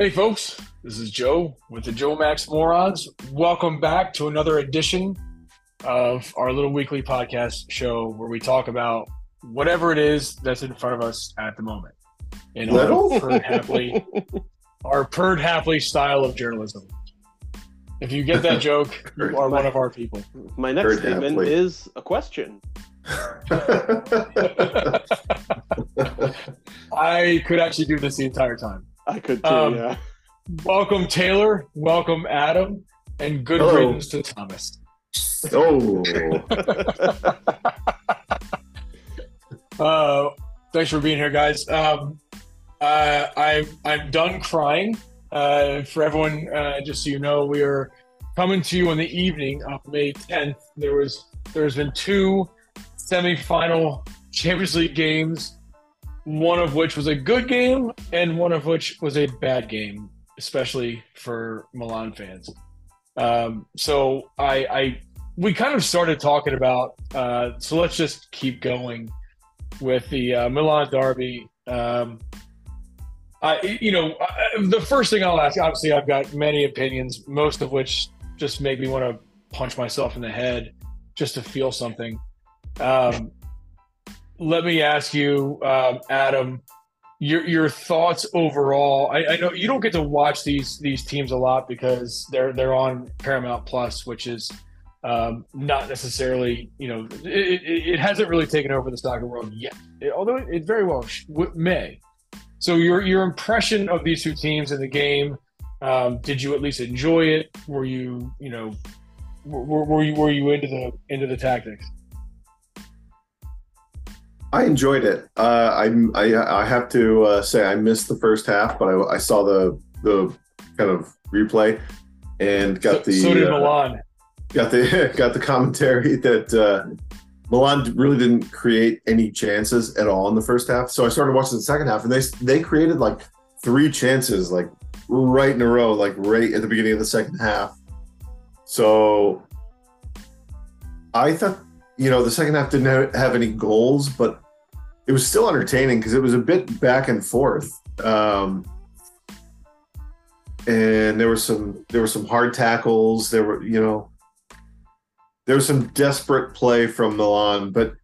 Hey, folks, this is Joe with the Joe Max Morons. Welcome back to another edition of our little weekly podcast show where we talk about whatever it is that's in front of us at the moment in Little? our Perd Hapley, our Perd Hapley style of journalism. If you get that joke, you are one of our people. My next Heard statement happily. is a question. I could actually do this the entire time. I could too, Um, yeah. Welcome, Taylor. Welcome, Adam. And good Hello. riddance to Thomas. oh, Uh, thanks for being here, guys. Um, uh, I'm I'm done crying. Uh, for everyone, uh, just so you know, we are coming to you on the evening of May 10th. There was there's been two semifinal Champions League games, one of which was a good game, and one of which was a bad game, especially for Milan fans. Um, so I, I we kind of started talking about. Uh, so let's just keep going with the uh, Milan derby. Um, I, you know, I, the first thing I'll ask. Obviously, I've got many opinions, most of which just make me want to punch myself in the head just to feel something. Um, let me ask you, um, Adam, your your thoughts overall. I, I know you don't get to watch these these teams a lot because they're they're on Paramount Plus, which is um, not necessarily, you know, it, it, it hasn't really taken over the soccer world yet, It- although it, very well sh- may. So your your impression of these two teams in the game, um, did you at least enjoy it? Were you, you know, were, were you were you into the into the tactics? I enjoyed it. Uh, I, I I have to uh, say I missed the first half, but I, I saw the the kind of replay and got so, the so did uh, Milan. got the got the commentary that uh, Milan really didn't create any chances at all in the first half. So I started watching the second half, and they they created like three chances, like right in a row, like right at the beginning of the second half. So I thought, you know, the second half didn't have, have any goals, but it was still entertaining because it was a bit back and forth. Um, and there were some there were some hard tackles. There were, you know, there was some desperate play from Milan, but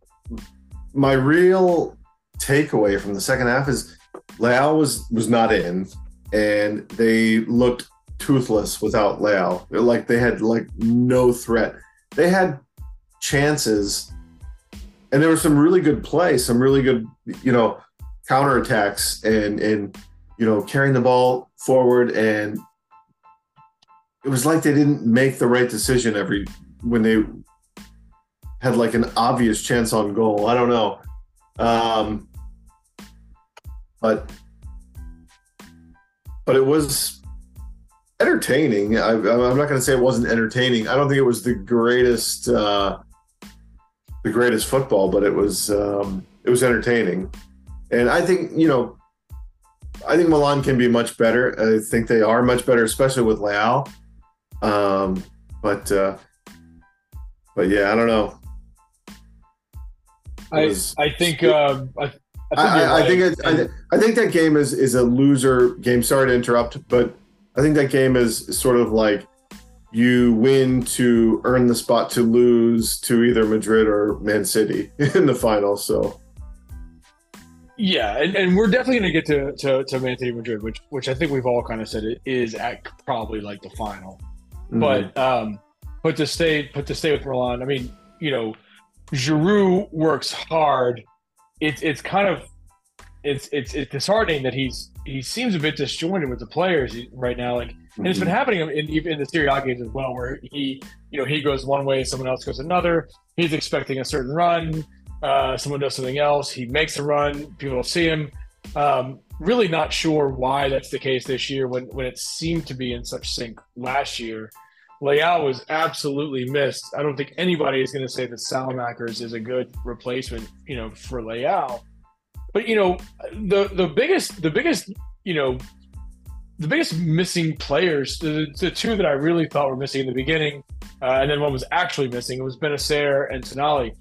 my real takeaway from the second half is Leao was was not in, and they looked toothless without Leao. Like they had like no threat. They had chances, and there was some really good play, some really good, you know, counterattacks, and and you know carrying the ball forward, and it was like they didn't make the right decision every when they had like an obvious chance on goal. I don't know. Um, but but it was entertaining. I, I'm not going to say it wasn't entertaining. I don't think it was the greatest uh, the greatest football, but it was um, it was entertaining. And I think you know, I think Milan can be much better. I think they are much better, especially with Leao. Um, but uh, but yeah, I don't know. I was- I think um, I, I think, I, I, I think it, I, I think that game is is a loser game. Sorry to interrupt, but I think that game is sort of like you win to earn the spot to lose to either Madrid or Man City in the final. So Yeah, and, and we're definitely going to get to, to to Man City Madrid, which which I think we've all kind of said it is at probably like the final. mhm. But um, but to stay but to stay with Milan, I mean, you know, Giroud works hard. It's it's kind of it's it's it's disheartening that he's he seems a bit disjointed with the players right now. Like, and it's been happening in in the Serie A games as well, where he you know he goes one way, someone else goes another. He's expecting a certain run. Uh, someone does something else. He makes a run. People see him. Um, really not sure why that's the case this year when when it seemed to be in such sync last year. Leao was absolutely missed. I don't think anybody is going to say that Saelemaekers is a good replacement, you know, for Leao. But you know, the the biggest the biggest you know the biggest missing players, the, the two that I really thought were missing in the beginning, uh, and then one was actually missing. It was Bennacer and Tonali.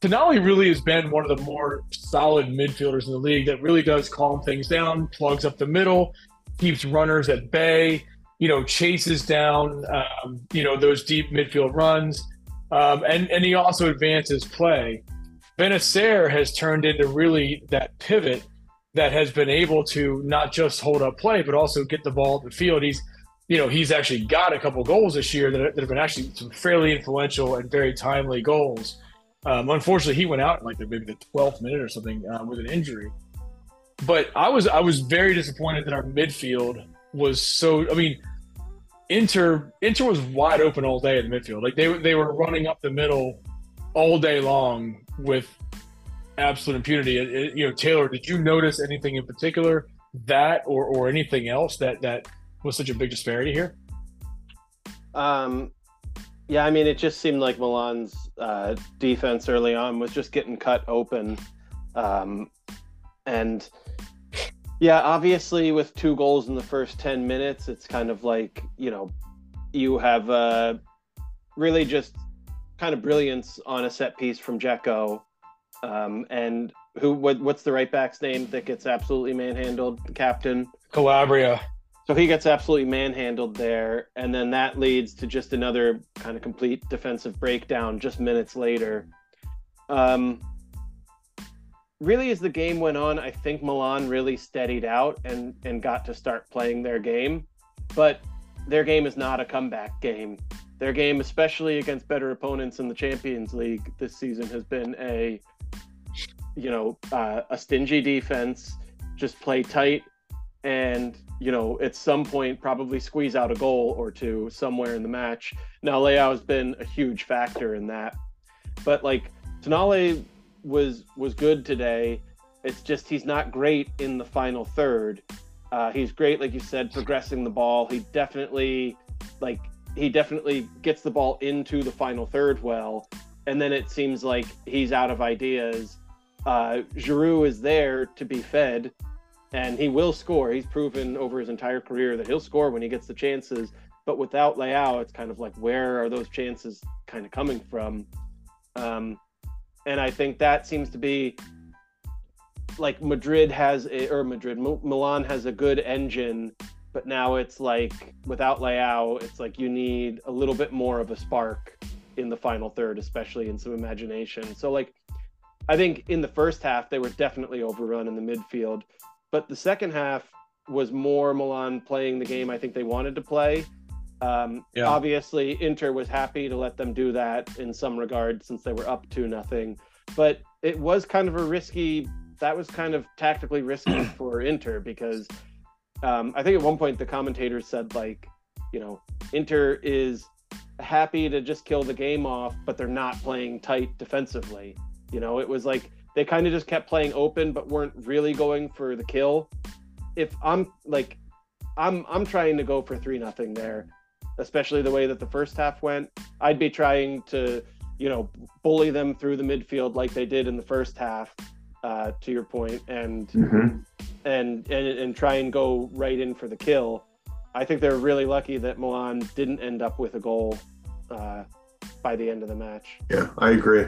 Tonali really has been one of the more solid midfielders in the league that really does calm things down, plugs up the middle. keeps runners at bay, you know, chases down, um, you know, those deep midfield runs, um, and and he also advances play. Bennacer has turned into really that pivot that has been able to not just hold up play, but also get the ball at the field. He's, you know, he's actually got a couple goals this year that, that have been actually some fairly influential and very timely goals. Um, unfortunately, he went out like the, maybe the 12th minute or something uh, with an injury. But I was I was very disappointed that our midfield was so. I mean, Inter Inter was wide open all day in the midfield. Like they they were running up the middle all day long with absolute impunity. It, it, you know, Taylor, did you notice anything in particular that or or anything else that that was such a big disparity here? Um, yeah, I mean, it just seemed like Milan's uh, defense early on was just getting cut open, um, and yeah, obviously with two goals in the first ten minutes, it's kind of like you know, you have uh, really just kind of brilliance on a set piece from Dzeko, um, and who what, what's the right back's name that gets absolutely manhandled? Captain Calabria. So he gets absolutely manhandled there, and then that leads to just another kind of complete defensive breakdown just minutes later. Um, really, as the game went on, I think Milan really steadied out and and got to start playing their game, but their game is not a comeback game. Their game, especially against better opponents in the Champions League this season, has been a you know uh, a stingy defense, just play tight, and you know, at some point probably squeeze out a goal or two somewhere in the match. Now Leao has been a huge factor in that. But like Tonali was was good today. It's just he's not great in the final third. Uh, he's great, like you said, progressing the ball. He definitely like he definitely gets the ball into the final third well, and then it seems like he's out of ideas. Uh, Giroud is there to be fed, and he will score. He's proven over his entire career that he'll score when he gets the chances. But without Leao, it's kind of like where are those chances kind of coming from? Um, and I think that seems to be like Madrid has a, or Madrid Milan has a good engine, but now it's like without Leao, it's like you need a little bit more of a spark in the final third, especially in some imagination. So like I think in the first half they were definitely overrun in the midfield. But the second half was more Milan playing the game I think they wanted to play. Um, yeah. Obviously, Inter was happy to let them do that in some regard since they were up to nothing. But it was kind of a risky. That was kind of tactically risky for Inter because um, I think at one point the commentators said like, you know, Inter is happy to just kill the game off, but they're not playing tight defensively. You know, it was like they kind of just kept playing open but weren't really going for the kill. If I'm like I'm I'm trying to go for 3 nothing there, especially the way that the first half went. I'd be trying to, you know, bully them through the midfield like they did in the first half. Uh, to your point, and, mm-hmm. and and and try and go right in for the kill. I think they're really lucky that Milan didn't end up with a goal uh, by the end of the match. Yeah, I agree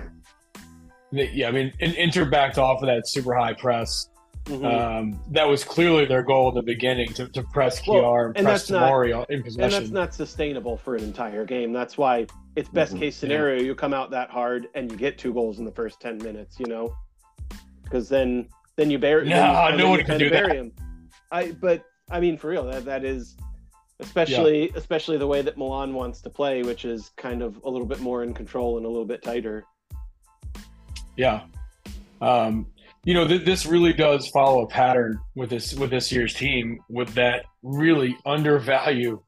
yeah, I mean, Inter backed off of that super high press. Mm-hmm. Um, that was clearly their goal at the beginning to, to press Kjær well, and, and press Tomori in possession. And that's not sustainable for an entire game. That's why it's best mm-hmm. case scenario. Yeah. You come out that hard and you get two goals in the first ten minutes. You know, because then then you bury. Yeah, no one can do that. Him. I but I mean for real that that is especially yeah. especially the way that Milan wants to play, which is kind of a little bit more in control and a little bit tighter. Yeah. Um, you know, th- this really does follow a pattern with this with this year's team with that really undervalue,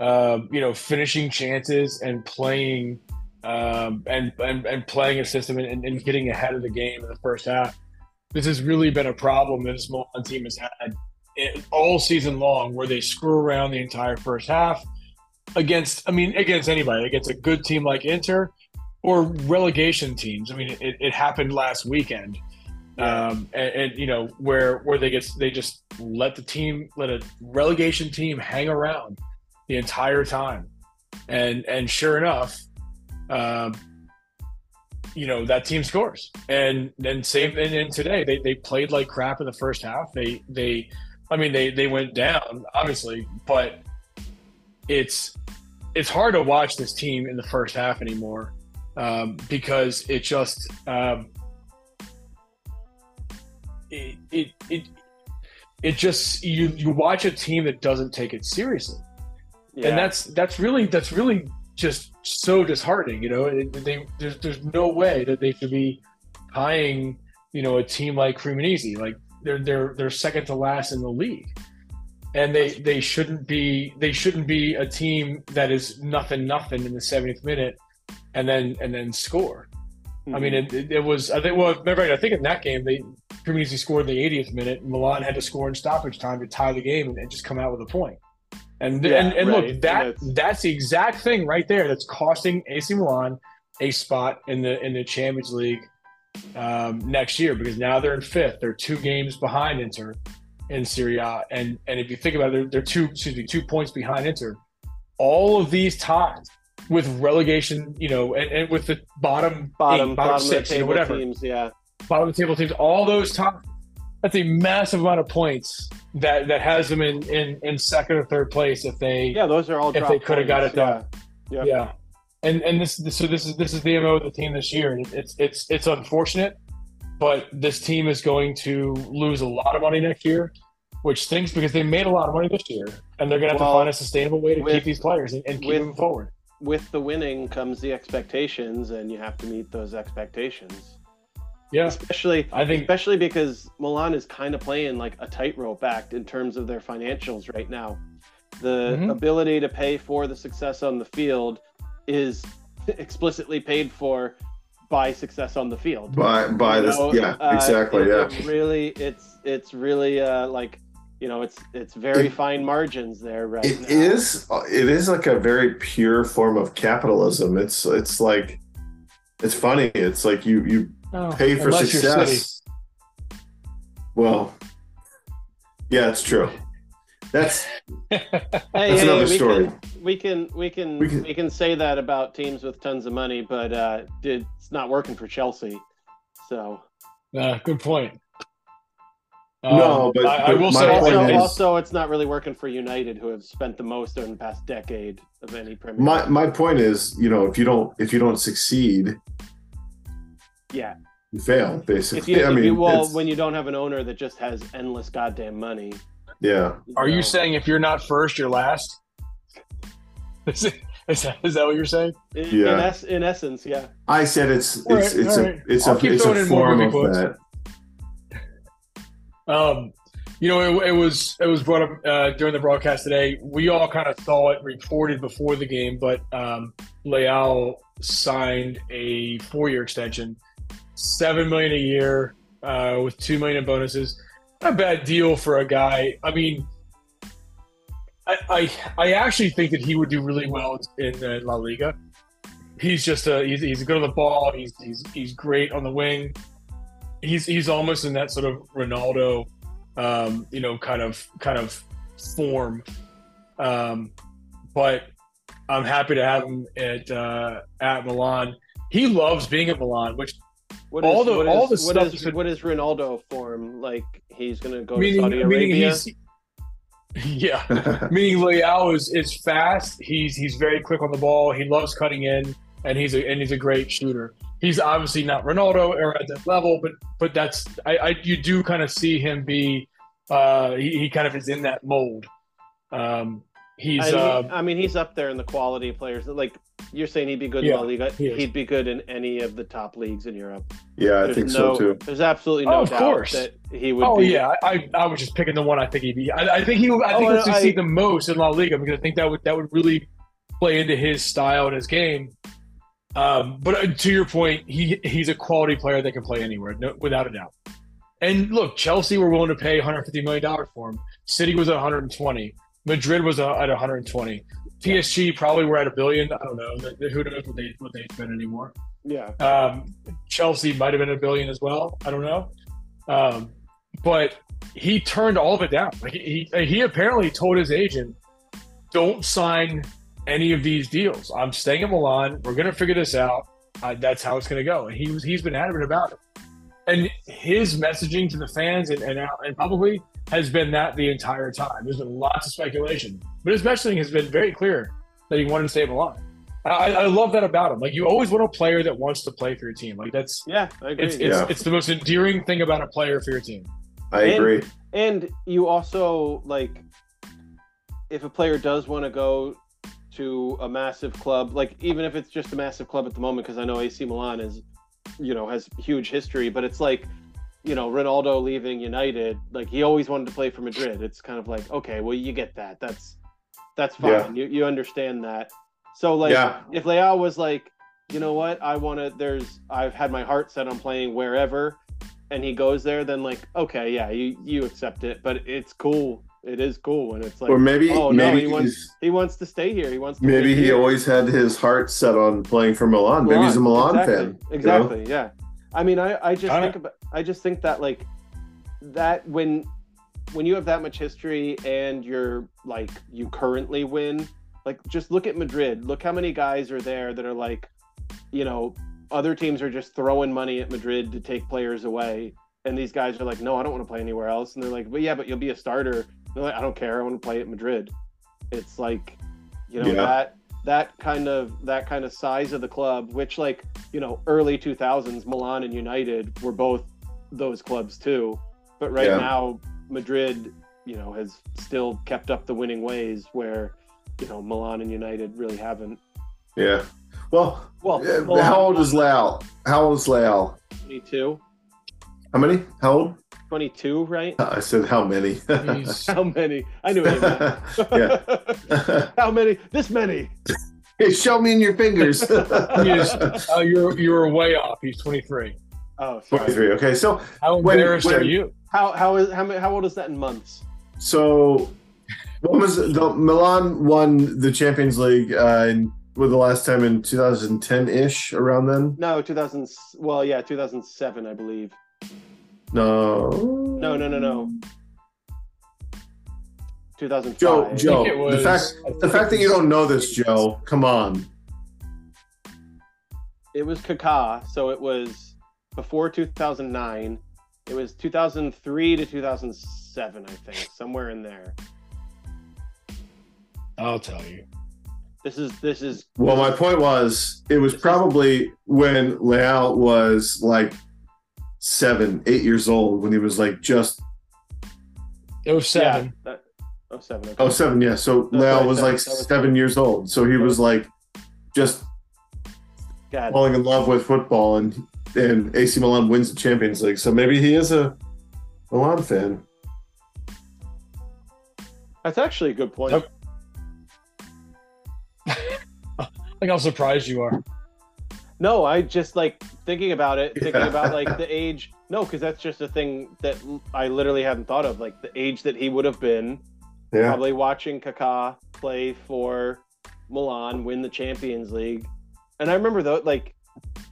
um, you know, finishing chances and playing um, and, and and playing a system and, and getting ahead of the game in the first half. This has really been a problem that this Milan team has had all season long, where they screw around the entire first half against. I mean, against anybody, against a good team like Inter or relegation teams. I mean, it, it happened last weekend, um, and, and, you know where where they get they just let the team let a relegation team hang around the entire time, and and sure enough, um, you know that team scores, and then same and, and today. They they played like crap in the first half. They they I mean, they they went down obviously, but it's it's hard to watch this team in the first half anymore um, because it just um, it, it it it just you you watch a team that doesn't take it seriously, Yeah. and that's that's really that's really just so disheartening. You know, It- they there's there's no way that they should be tying you know a team like Cremonese. Like they're they're they're second to last in the league, and they they shouldn't be they shouldn't be a team that is nothing nothing in the 70th minute, and then and then score. I mean, it, it, it was. I think. Well, remember, I think in that game, they Cremonese scored in the 80th minute. and Milan had to score in stoppage time to tie the game and, and just come out with a point. And Yeah, and, and right. look, that And that's the exact thing right there that's costing AC Milan a spot in the in the Champions League um, next year because now they're in fifth. They're two games behind Inter in Serie A, and and if you think about it, they're, they're two excuse me two points behind Inter. All of these ties with relegation, you know, and, and with the bottom bottom, eight, bottom, of six, you know, whatever teams. Yeah. bottom of the table teams, all those top. That's a massive amount of points that that has them in in, in second or third place if they Yeah, those are all. If they coulda got it done. Yeah. yeah. And and this so this is this is the mo of the team this year. It's it's it's unfortunate, but this team is going to lose a lot of money next year, which stinks because they made a lot of money this year, and they're going to have Well, to find a sustainable way to with- keep these players and, and keep with- them forward. With the winning comes the expectations, and you have to meet those expectations. Yeah, Especially, I think especially because Milan is kind of playing like a tightrope act in terms of their financials right now. The Mhm. ability to pay for the success on the field is explicitly paid for by success on the field. by by this know, yeah uh, exactly it- yeah it really it's it's really uh like you know it's it's very fine margins there right It now. is. It is like a very pure form of capitalism. It's it's like it's funny. It's like you you oh, pay for unless you're City. success. Well, yeah, it's true. That's hey, that's hey, another we story. Can, we can we can We we can- can, say that about teams with tons of money, but uh, did, it's not working for Chelsea. So Uh, good point. No, Um, but- I, I but will say also, is- also it's not really working for United, who have spent the most in the past decade of any Premier. my League. my point is, you know, if you don't if you don't succeed, yeah. you fail basically. If you, I if mean, you well, when you don't have an owner that just has endless goddamn money. yeah, Are you saying if you're not first, you're last? Is, it, is, that, is that what you're saying? In, Yeah. in, es- in essence, yeah. I said it's it's All right, it's all a right. it's I'll a it's a form of quotes. that. Um, you know, it, it was it was brought up uh, during the broadcast today. We all kind of saw it reported before the game, but um, Leao signed a four-year extension, seven million a year uh, with two million in bonuses. Not a bad deal for a guy. I mean, I I, I actually think that he would do really well in uh, La Liga. He's just a he's, he's good on the ball. He's he's he's great on the wing. He's he's almost in that sort of Ronaldo um, you know, kind of kind of form. Um, but I'm happy to have him at uh, at Milan. He loves being at Milan, which What All is- the- what all is- the what stuff is- that's- what is Ronaldo form? Like he's gonna go to meaning, Saudi Arabia. he's yeah, meaning Leao is is fast. He's he's very quick on the ball. He loves cutting in, and he's a and he's a great shooter. He's obviously not Ronaldo or at that level, but but that's I, I you do kind of see him be uh he, he kind of is in that mold. Um, he's I, mean, uh, I mean, he's up there in the quality of players. Like you're saying, he'd be good Yeah, in La Liga. he is. He'd be good in any of the top leagues in Europe. yeah, I think no, so too. There's absolutely Oh, no of doubt course. that he would. Oh be, yeah, I, I I was just picking the one I think he'd be. I, I think he I think Oh, he'll succeed I- the most in La Liga because I think that would that would really play into his style and his game. Um, but uh, to your point, he he's a quality player that can play anywhere, no, without a doubt. And look, Chelsea were willing to pay 150 million dollars for him. City was at 120. Madrid was uh, at 120. PSG probably were at a billion. I don't know. Who knows what they what they spend anymore. yeah. Um, Chelsea might have been a billion as well. I don't know. Um, but he turned all of it down. Like he, he, he apparently told his agent, "Don't sign any of these deals. I'm staying in Milan. We're gonna figure this out. Uh, that's how it's gonna go." And he was he's been adamant about it. And his messaging to the fans and and, out- and probably has been that the entire time. There's been lots of speculation, but his messaging has been very clear that he wanted to stay at Milan. I, I love that about him. Like you always want a player that wants to play for your team. Like that's Yeah, I agree. it's it's, Yeah. it's the most endearing thing about a player for your team. I And- agree. And you also like if a player does want to go to a massive club, like even if it's just a massive club at the moment, because I know AC Milan is, you know, has huge history, but it's like, you know, Ronaldo leaving United, like he always wanted to play for Madrid. It's kind of like, okay, well, you get that. That's that's fine. Yeah. You you understand that. So like, Yeah. if Leao was like, you know what, I want to. There's I've had my heart set on playing wherever, and he goes there, then like, okay, yeah, you you accept it, but it's cool. It is cool when it's like, or maybe oh, no, maybe he wants- he wants to stay here. He wants to maybe he here. always had his heart set on playing for Milan. Maybe he's a Milan exactly. fan. you know? Exactly. Yeah. I mean, I, I just I think about I just think that like that when when you have that much history and you're like you currently win, like just look at Madrid. Look how many guys are there that are like, you know, other teams are just throwing money at Madrid to take players away. And these guys are like, no, I don't want to play anywhere else. And they're like, but yeah, but you'll be a starter. Like, I don't care. I want to play at Madrid. It's like, you know, Yeah. that that kind of that kind of size of the club, which like you know, early 2000s, Milan and United were both those clubs too. But right Yeah. now, Madrid, you know, has still kept up the winning ways where, you know, Milan and United really haven't. Yeah. Well, Well, Milan, how old is Leao? How old is Leao? 22? How many? How old? 22, right? I said how many. How many? I knew what you meant. yeah. How many? This many. hey, show me in your fingers. he uh, you're you're way off. He's 23. Oh, sorry. 23. Okay, so How When- embarrassed are you? How how is how how old is that in months? so when was the Milan won the Champions League uh, in with the last time in 2010 ish around then? No, 2000. Well, yeah, 2007, I believe. No. No, no, no, no. 2005. Joe, Joe, it the fact the fact that you don't know this, Joe, come on. It was Kaká, so it was before 2009. It was 2003 to 2007, I think, somewhere in there. I'll tell you. This is this is Well, my point was, it was probably when Leao was like seven, eight years old, when he was like just It was seven. Yeah, that, oh, seven. Okay. oh seven, yeah. So That's Leao was seven, like that was- seven years old, so he was like just God. falling in love with football, and and AC Milan wins the Champions League. So maybe he is a Milan fan. That's actually a good point. Yep. Like how surprised you are. No, I just like thinking about it, thinking Yeah. about like the age. No, because that's just a thing that I literally hadn't thought of. Like the age that he would have been, Yeah, probably watching Kaká play for Milan, win the Champions League. And I remember though, like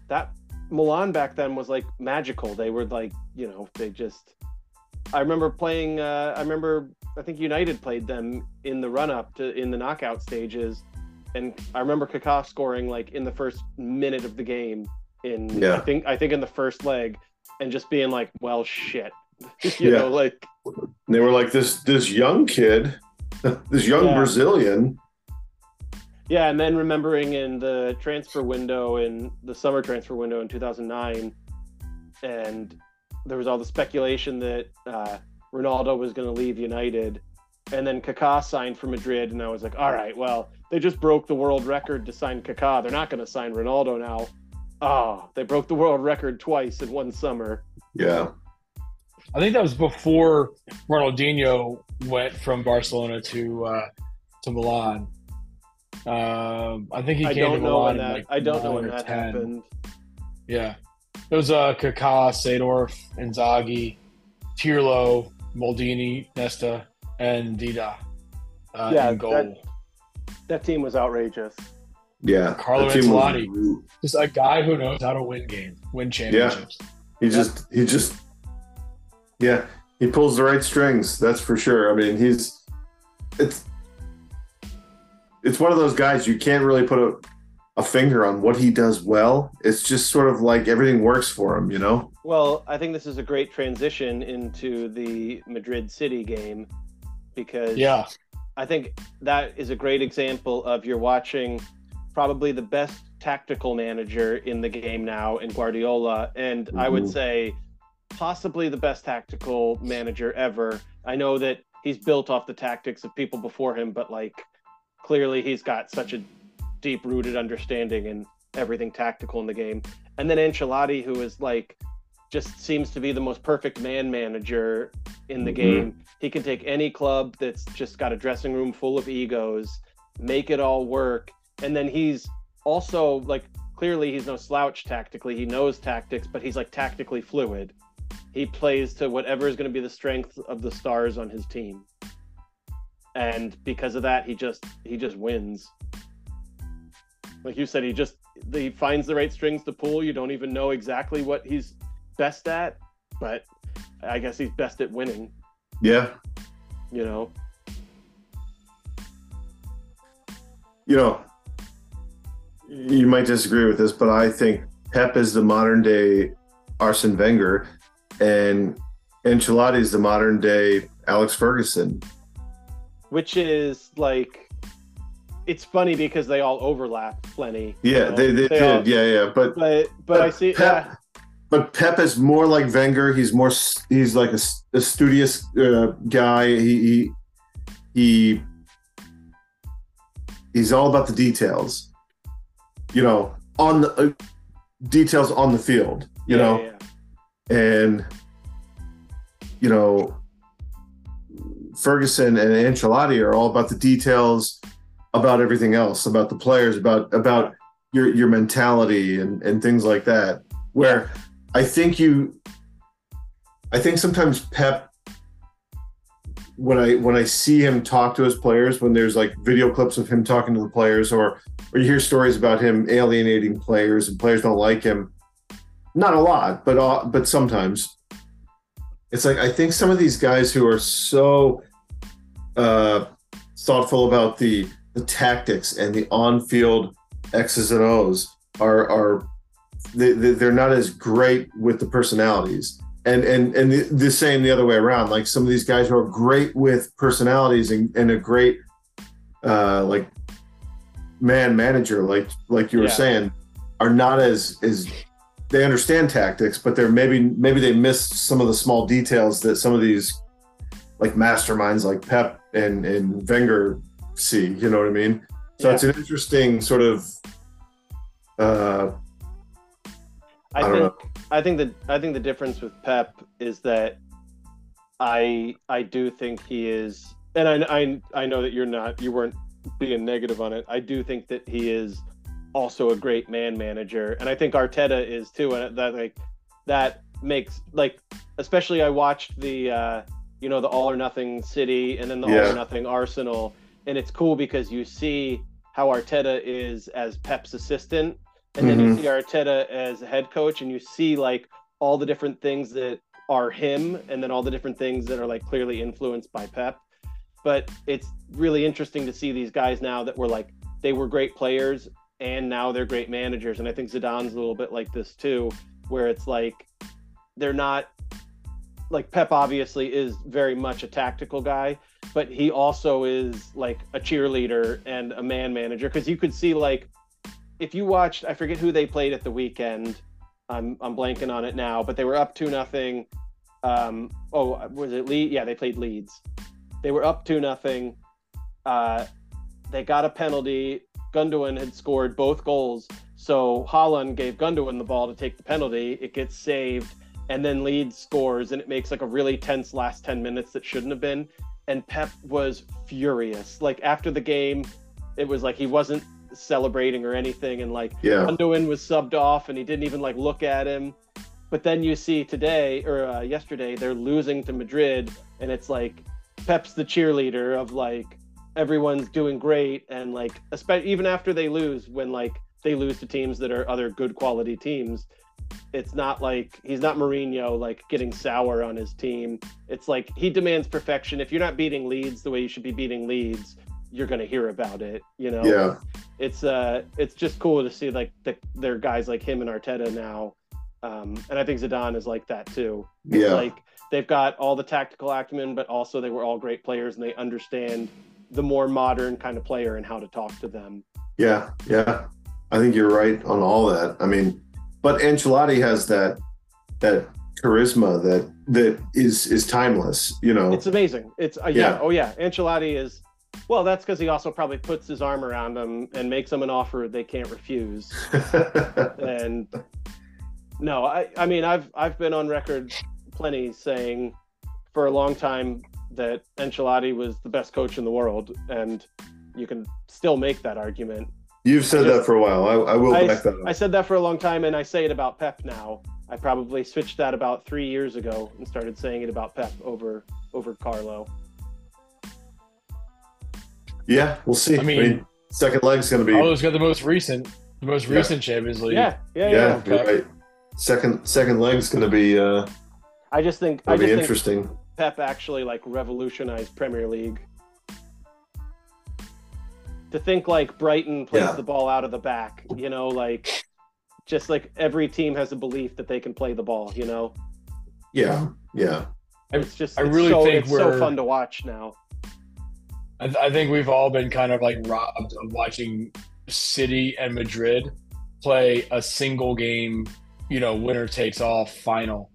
that Milan back then was like magical. They were like, you know, they just. I remember playing. Uh, I remember. I think United played them in the run up to in the knockout stages, and I remember Kaká scoring like in the first minute of the game. In Yeah. I think I think in the first leg, and just being like, well, shit. you Yeah. know, like they were like this this young kid, this young Yeah. Brazilian. Yeah, and then remembering in the transfer window in the summer transfer window in 2009, and there was all the speculation that uh, Ronaldo was going to leave United, and then Kaká signed for Madrid, and I was like, all right, well, they just broke the world record to sign Kaká. They're not going to sign Ronaldo now. Oh, they broke the world record twice in one summer. Yeah, I think that was before Ronaldinho went from Barcelona to uh, to Milan. Um, I think he I came don't to Milan when in, that. like I don't know when that 10. happened. Yeah, it was uh, Kaká, Seedorf, Inzaghi, Pirlo, Maldini, Nesta, and Dida. Uh, Yeah, in goal. that- That team was outrageous. yeah. Carlo The was- Ancelotti. Just a guy who knows how to win games, win championships. Yeah. He just he just yeah, he pulls the right strings, that's for sure. I mean, he's it's it's one of those guys you can't really put a a finger on what he does well. It's just sort of like everything works for him, you know? Well, I think this is a great transition into the Madrid City game because Yeah. I think that is a great example of you're watching probably the best tactical manager in the game now in Guardiola, and I would Mhm. say possibly the best tactical manager ever. I know that he's built off the tactics of people before him, but like clearly he's got such a deep rooted understanding in everything tactical in the game. And then Ancelotti, who is like just seems to be the most perfect man manager in the Mhm. game. He can take any club that's just got a dressing room full of egos, make it all work, and then he's also like clearly he's no slouch tactically. He knows tactics, but he's like tactically fluid. He plays to whatever is going to be the strength of the stars on his team. And because of that, he just he just wins. Like you said, he just he finds the right strings to pull. You don't even know exactly what he's best at, but I guess he's best at winning, Yeah. you know. You know, you might disagree with this, but I think Pep is the modern day Arsene Wenger and Ancelotti is the modern day Alex Ferguson. Which is like it's funny because they all overlap plenty. you Yeah, know? they, they, all- did. Yeah, yeah. But But but I see Pep, yeah, but Pep is more like Wenger. He's more. He's like a studious uh, guy. He, he he he's all about the details. You know, on the uh, details on the field. You yeah, know, yeah, yeah. and you know, Ferguson and Ancelotti are all about the details about everything else, about the players, about about your your mentality and and things like that. Where I think you, I think sometimes Pep, when I when I see him talk to his players, when there's like video clips of him talking to the players, or or you hear stories about him alienating players and players don't like him. Not a lot, but uh, but sometimes it's like I think some of these guys who are so uh, thoughtful about the the tactics and the on-field X's and O's are are they, they- they're not as great with the personalities. And and and the, the same the other way around. Like some of these guys who are great with personalities and, and a great uh, like man manager, like like you were Yeah. saying, are not as as they understand tactics, but they're maybe maybe they missed some of the small details that some of these like masterminds like Pep and and Wenger see. You know what I mean? So Yeah. it's an interesting sort of. Uh, I, I think know. I think the I think the difference with Pep is that I I do think he is, and I I I know that you're not you weren't being negative on it. I do think that he is also a great man manager, and I think Arteta is too, and that like that makes like especially I watched the uh, you know the All or Nothing City and then the All or Nothing Arsenal, and it's cool because you see how Arteta is as Pep's assistant, and then you Mhm. see Arteta as a head coach, and you see like all the different things that are him, and then all the different things that are like clearly influenced by Pep. But it's really interesting to see these guys now that were like they were great players and now they're great managers, and I think Zidane's a little bit like this too, where it's like they're not like Pep obviously is very much a tactical guy, but he also is like a cheerleader and a man manager because you could see like if you watched I forget who they played at the weekend. I'm I'm blanking on it now, but they were up two nothing. Um, oh, was it Leeds? Yeah, they played Leeds. They were up two nothing. Uh, they got a penalty. Gundogan had scored both goals, so Haaland gave Gundogan the ball to take the penalty. It gets saved, and then Leeds scores, and it makes like a really tense last ten minutes that shouldn't have been. And Pep was furious. Like after the game, it was like he wasn't celebrating or anything, and like yeah, Gundogan was subbed off and he didn't even like look at him. But then you see today or uh, yesterday they're losing to Madrid and it's like Pep's the cheerleader of like everyone's doing great and like especially even after they lose when like they lose to teams that are other good quality teams it's not like he's not Mourinho like getting sour on his team it's like he demands perfection if you're not beating Leeds the way you should be beating Leeds you're going to hear about it you know yeah. It's uh it's just cool to see like the, there are guys like him and Arteta now, um, and I think Zidane is like that too. Yeah. Like they've got all the tactical acumen, but also they were all great players and they understand the more modern kind of player and how to talk to them. Yeah, yeah. I think you're right on all that. I mean, but Ancelotti has that that charisma that that is is timeless. You know. It's amazing. It's uh, yeah. Yeah. Oh yeah. Ancelotti is. Well, that's because he also probably puts his arm around them and makes them an offer they can't refuse. and no, I, I mean, I've I've been on record plenty saying for a long time that Ancelotti was the best coach in the world, and you can still make that argument. You've said just- that for a while. I, I will I, back that up. I said that for a long time, and I say it about Pep now. I probably switched that about three years ago and started saying it about Pep over over Carlo. Yeah, we'll see. I mean- second leg's going to be. Oh, has got the most recent, the most Yeah. recent Champions League. Yeah, yeah, yeah. yeah, right. Second second leg's going to be uh, I just think I going just be think interesting. Pep actually like revolutionized Premier League. To think like Brighton plays Yeah. the ball out of the back, you know, like just like every team has a belief that they can play the ball, you know. Yeah, yeah, It's just I it's really so, think it's so we're- so fun to watch now. I, I think we've all been kind of like robbed of watching City and Madrid play a single game, you know, winner takes all final.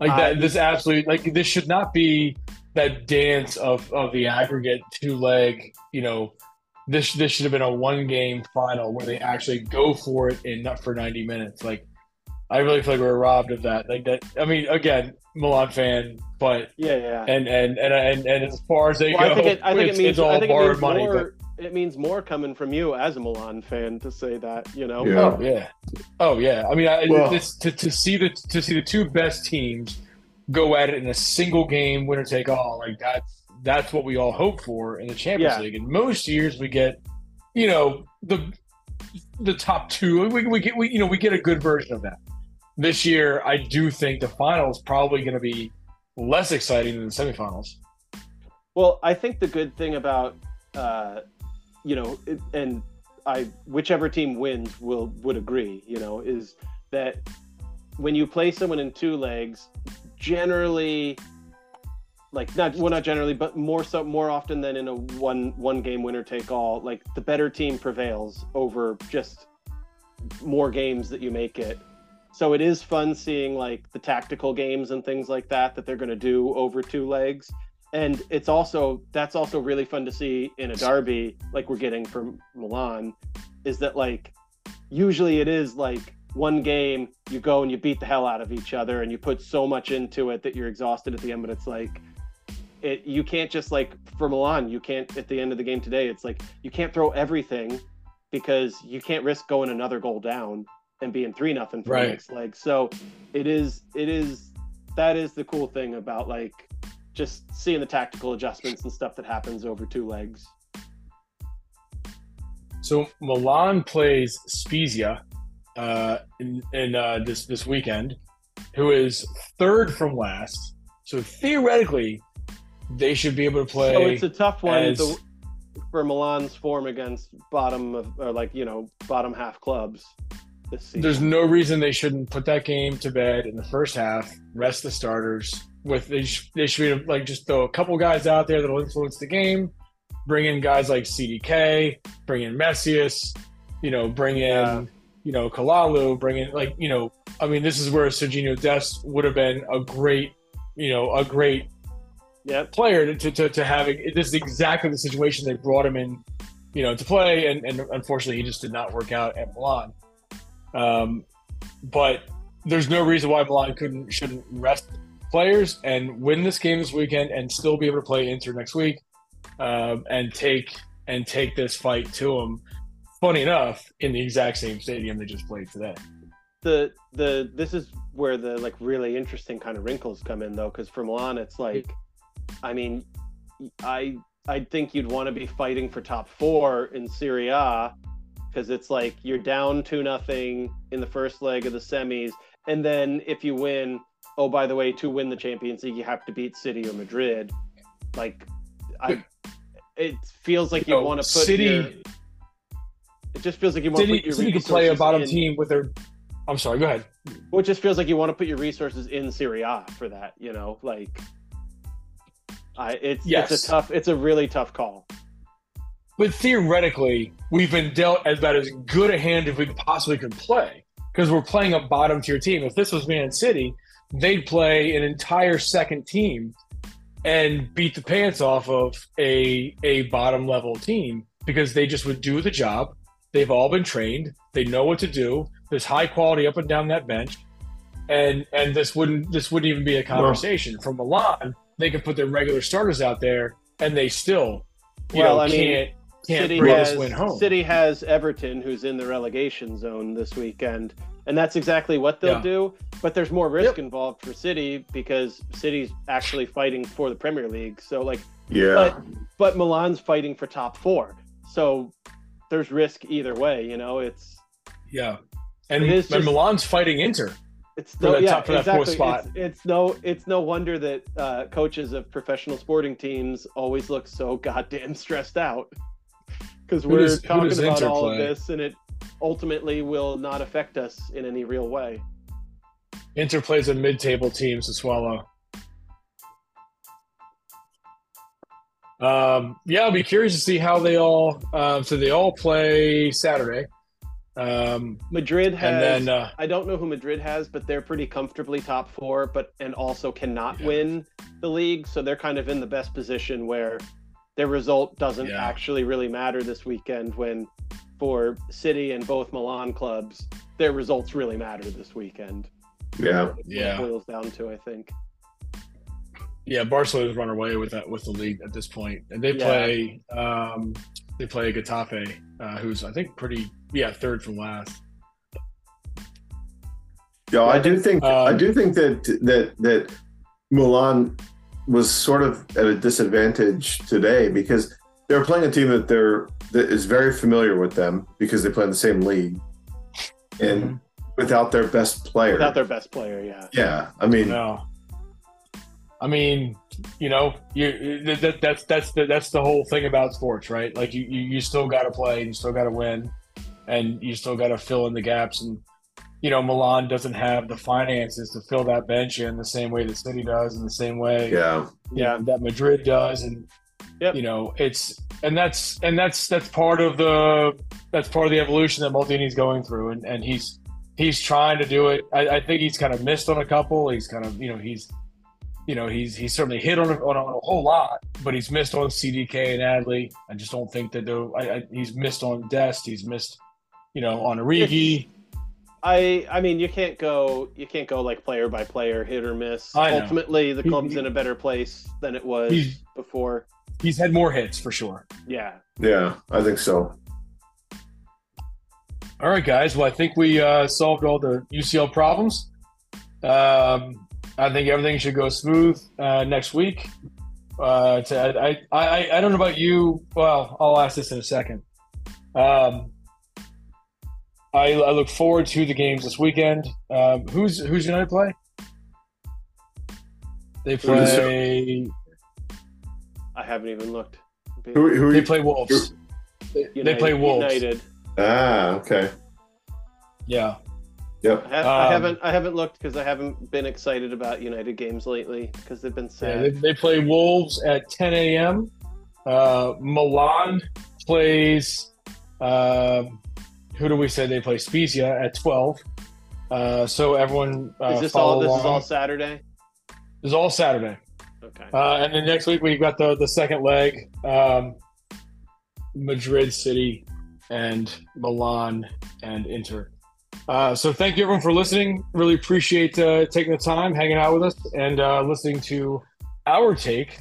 Like that, this absolutely like this should not be that dance of of the aggregate two leg. You know, this this should have been a one game final where they actually go for it in not for ninety minutes. Like, I really feel like we're robbed of that. Like that. I mean, again, Milan fan, but Yeah, yeah. and and and and, and as far as they Well, go, I think it, I think it's, it means it's all I think it borrowed means money. but- more. It means more coming from you as a Milan fan to say that, you know. Yeah. Oh yeah, oh yeah. I mean, I, Well- it's, to to see the to see the two best teams go at it in a single game, winner take all. Like that's that's what we all hope for in the Champions Yeah. League. And most years we get, you know, the the top two. We, we get we you know we get a good version of that. This year, I do think the finals probably going to be less exciting than the semifinals. Well, I think the good thing about, uh, you know, it, and I whichever team wins will would agree, you know, is that when you play someone in two legs, generally, like not well, not generally, but more so more often than in a one one game winner take all, like the better team prevails over just more games that you make it. So it is fun seeing like the tactical games and things like that that they're going to do over two legs. And it's also that's also really fun to see in a derby like we're getting from Milan is that like usually it is like one game you go and you beat the hell out of each other and you put so much into it that you're exhausted at the end but it's like it you can't just like for Milan you can't at the end of the game today it's like you can't throw everything because you can't risk going another goal down and being three nothing for Right. the next leg so it is it is that is the cool thing about like just seeing the tactical adjustments and stuff that happens over two legs. So Milan plays Spezia uh, in, in uh, this this weekend, who is third from last. So theoretically, they should be able to play. so it's a tough one as- for Milan's form against bottom of or like you know bottom half clubs this season. There's no reason they shouldn't put that game to bed in the first half. Rest the starters. With they, sh- they should be like just throw a couple guys out there that'll influence the game. Bring in guys like CDK. Bring in Messias. You know, bring in Yeah. you know Kalulu. Bring in like you know. I mean, this is where Serginho Dest would have been a great, you know, a great player to, to, to having this is exactly the situation they brought him in you know to play and, and unfortunately he just did not work out at Milan um, but there's no reason why Milan couldn't shouldn't rest players and win this game this weekend and still be able to play Inter next week um, and take and take this fight to them funny enough in the exact same stadium they just played today. The the this is where the like really interesting kind of wrinkles come in though because for Milan it's like, I mean, I I think you'd want to be fighting for top four in Serie A because it's like you're down two nothing in the first leg of the semis, and then if you win, oh by the way, to win the Champions League you have to beat City or Madrid. Like, I it feels like you No, want to put City- your- It just feels like you want to put your City could play a resources bottom in- team with their. I'm sorry. Go ahead. Well, it just feels like you want to put your resources in Serie A for that. You know, like, I it's Yes. it's a tough, it's a really tough call. But theoretically, we've been dealt as about as good a hand as we possibly could play because we're playing a bottom tier team. If this was Man City, they'd play an entire second team and beat the pants off of a a bottom level team because they just would do the job. They've all been trained. They know what to do. There's high quality up and down that bench, and and this wouldn't this wouldn't even be a conversation. From Milan, they could put their regular starters out there, and they still, you Well, know, I mean, can't City has this home. City has Everton, who's in the relegation zone this weekend, and that's exactly what they'll Yeah. do. But there's more risk Yep. involved for City because City's actually fighting for the Premier League. So like, Yeah. but but Milan's fighting for top four. So there's risk either way. You know, it's Yeah, and, It is and just- Milan's fighting Inter. It's no, yeah, top- exactly. spot. It's, it's no, it's no wonder that uh, coaches of professional sporting teams always look so goddamn stressed out because we're does- talking about Inter all play? of this, and it ultimately will not affect us in any real way. Inter plays a mid-table team, Sassuolo. Um, yeah, I'll be curious to see how they all. Um, so they all play Saturday, um, Madrid has. and then uh, I don't know who Madrid has, but they're pretty comfortably top four, but and also cannot Yeah. win the league, so they're kind of in the best position where their result doesn't Yeah. actually really matter this weekend. When for City and both Milan clubs, their results really matter this weekend. yeah. What it Yeah. boils down to, I think. yeah, Barcelona's run away with that with the league at this point, and they Yeah. play. Um, they play Getafe, uh, who's I think pretty yeah third from last. Yeah, I do think Um, I do think that that that Milan was sort of at a disadvantage today because they're playing a team that they're that is very familiar with them because they play in the same league, and Mhm. without their best player. Without their best player, yeah. yeah, I mean, No. I mean, you know, you that, that, that's that's the, that's the whole thing about sports, right? Like you you, you still got to play, you still got to win, and you still got to fill in the gaps. And you know, Milan doesn't have the finances to fill that bench in the same way that City does, in the same way yeah, yeah that Madrid does, and Yep. you know, it's and that's and that's that's part of the that's part of the evolution that Maldini's going through, and and he's he's trying to do it. I, I think he's kind of missed on a couple. He's kind of you know he's you know he's he's certainly hit on a, on a, on a whole lot, but he's missed on CDK and Adli. I just don't think that they're- I, I, he's missed on Dest. He's missed you know on Origi. I I mean you can't go you can't go like player by player hit or miss. I know. Ultimately the club's he- in a better place than it was He's- before. He's had more hits for sure. Yeah. yeah, I think so. All right, guys. Well, I think we uh, solved all the UCL problems. Um, I think everything should go smooth uh, next week. Uh, to, I, I, I don't know about you. Well, I'll ask this in a second. Um, I, I look forward to the games this weekend. Um, who's who's United play? They Who does- play. I haven't even looked. Who, who They play Wolves. They, they play Wolves. United. Ah, okay. Yeah. Yep. I, have, I Um, haven't I haven't looked because I haven't been excited about United games lately because they've been Yeah, sad. they, they play Wolves at 10 a.m. Uh, Milan plays. Um, who do we say they play? Spezia at 12. Uh, so everyone uh, is this all this is along. all Saturday? This is all Saturday. Okay. Uh, and then next week we've got the the second leg, um, Madrid City and Milan and Inter. Uh, so thank you everyone for listening. Really appreciate uh, taking the time, hanging out with us, and uh, listening to our take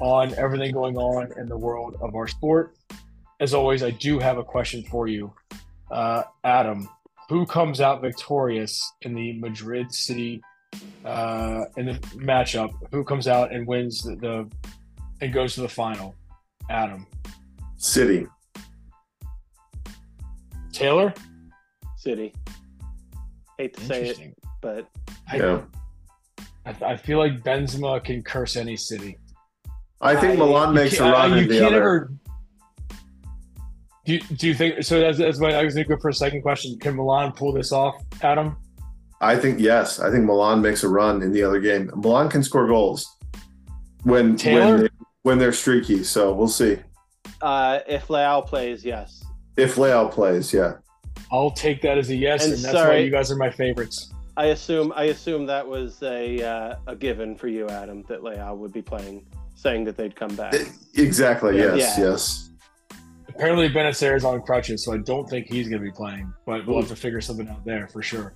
on everything going on in the world of our sport. As always, I do have a question for you, uh, Adam. Who comes out victorious in the Madrid City uh, in the matchup? Who comes out and wins the, the and goes to the final? Adam City. Taylor. City. Hate to say it, but I, Yeah. I, I feel like Benzema can curse any city. I think I- Milan You makes a run you in the can't other. Ever- Do you, do you think so? That's, that's my. I was going to go for a second question. Can Milan pull this off, Adam? I think yes. I think Milan makes a run in the other game. Milan can score goals when Taylor? when they, when they're streaky. So we'll see Uh, if Leao plays, yes. if Leao plays. Yeah, I'll take that as a yes, And and, that's why you guys are my favorites. I assume I assume that was a uh, a given for you, Adam, that Leao would be playing, saying that they'd come back. exactly. Yeah. Yes, Yeah. yes. Apparently, Bennacer's on crutches, so I don't think he's going to be playing. But we'll have to figure something out there for sure.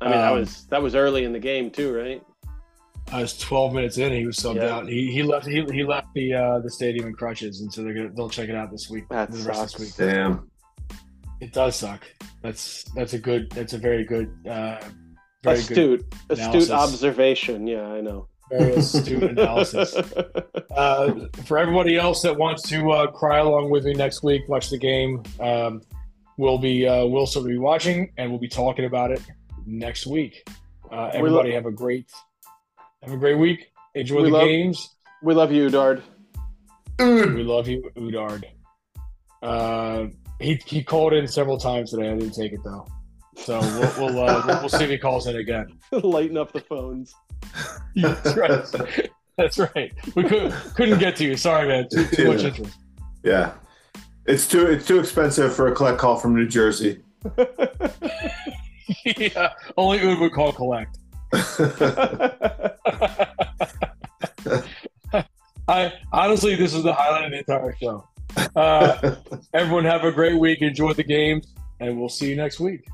I mean, that Um, was that was early in the game too, right? I was 12 minutes in. He was subbed Yeah. out. He, he left. He, he left the uh, the stadium in crutches, and so they're gonna they'll check it out this week. That the rest of sucks. this week. Damn. It does suck. That's that's a good. That's a very good. Uh, very good. astute, astute observation. Yeah, I know. Analysis. Uh, for everybody else that wants to uh, cry along with me next week, watch the game. Um, we'll be uh, we'll still be watching, and we'll be talking about it next week. Uh, We everybody have a great have a great week. Enjoy We the love- games. we love you, Dard. We love you, Udard. Uh, he he called in several times today. I didn't take it though, so we'll we'll, uh, we'll, we'll see if he calls in again. Lighten up the phones. That's right. That's right. We could couldn't get to you. Sorry, man. Too, too much Yeah. interest. Yeah. It's too it's too expensive for a collect call from New Jersey. yeah, only Ud would call collect. I honestly, this is the highlight of the entire show. Uh, everyone have a great week. Enjoy the games, and we'll see you next week.